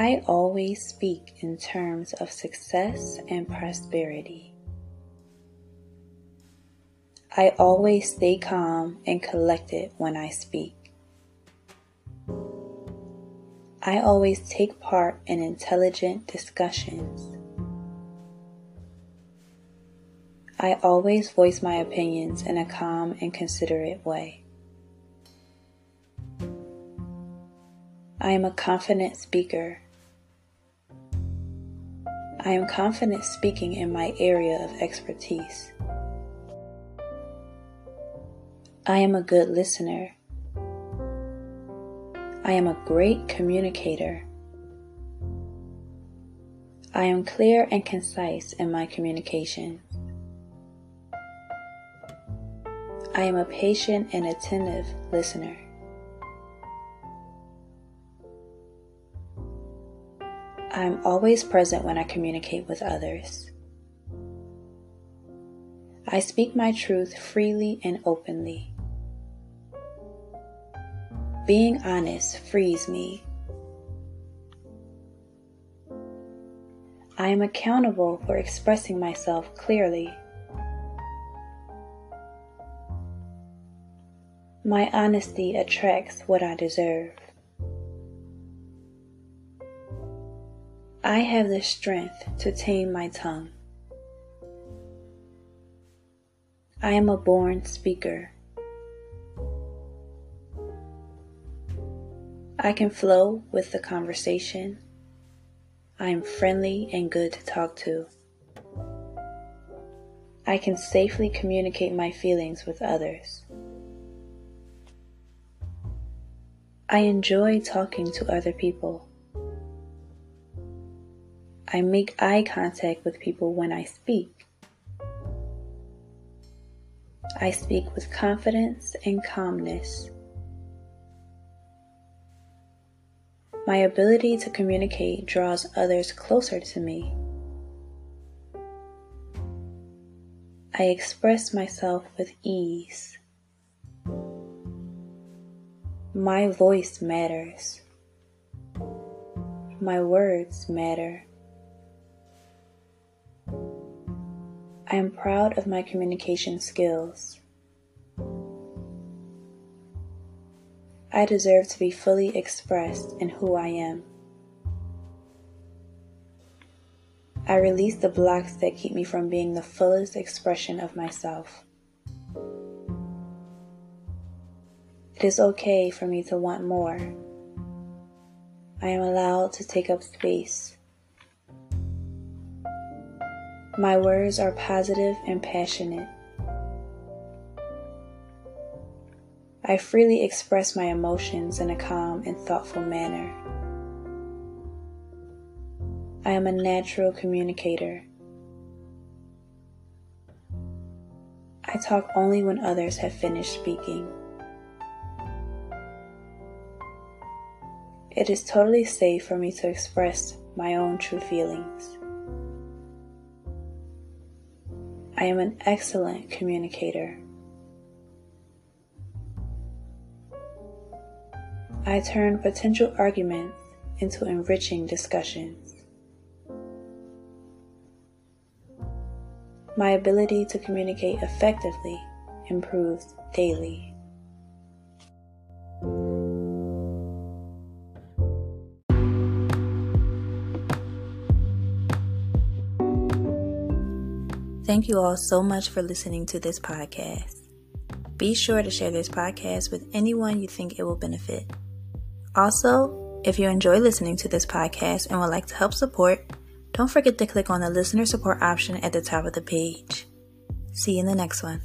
I always speak in terms of success and prosperity. I always stay calm and collected when I speak. I always take part in intelligent discussions. I always voice my opinions in a calm and considerate way. I am a confident speaker. I am confident speaking in my area of expertise. I am a good listener. I am a great communicator. I am clear and concise in my communication. I am a patient and attentive listener. I am always present when I communicate with others. I speak my truth freely and openly. Being honest frees me. I am accountable for expressing myself clearly. My honesty attracts what I deserve. I have the strength to tame my tongue. I am a born speaker. I can flow with the conversation. I am friendly and good to talk to. I can safely communicate my feelings with others. I enjoy talking to other people. I make eye contact with people when I speak. I speak with confidence and calmness. My ability to communicate draws others closer to me. I express myself with ease. My voice matters. My words matter. I am proud of my communication skills. I deserve to be fully expressed in who I am. I release the blocks that keep me from being the fullest expression of myself. It is okay for me to want more. I am allowed to take up space. My words are positive and passionate. I freely express my emotions in a calm and thoughtful manner. I am a natural communicator. I talk only when others have finished speaking. It is totally safe for me to express my own true feelings. I am an excellent communicator. I turn potential arguments into enriching discussions. My ability to communicate effectively improves daily. Thank you all so much for listening to this podcast. Be sure to share this podcast with anyone you think it will benefit. Also, if you enjoy listening to this podcast and would like to help support, don't forget to click on the listener support option at the top of the page. See you in the next one.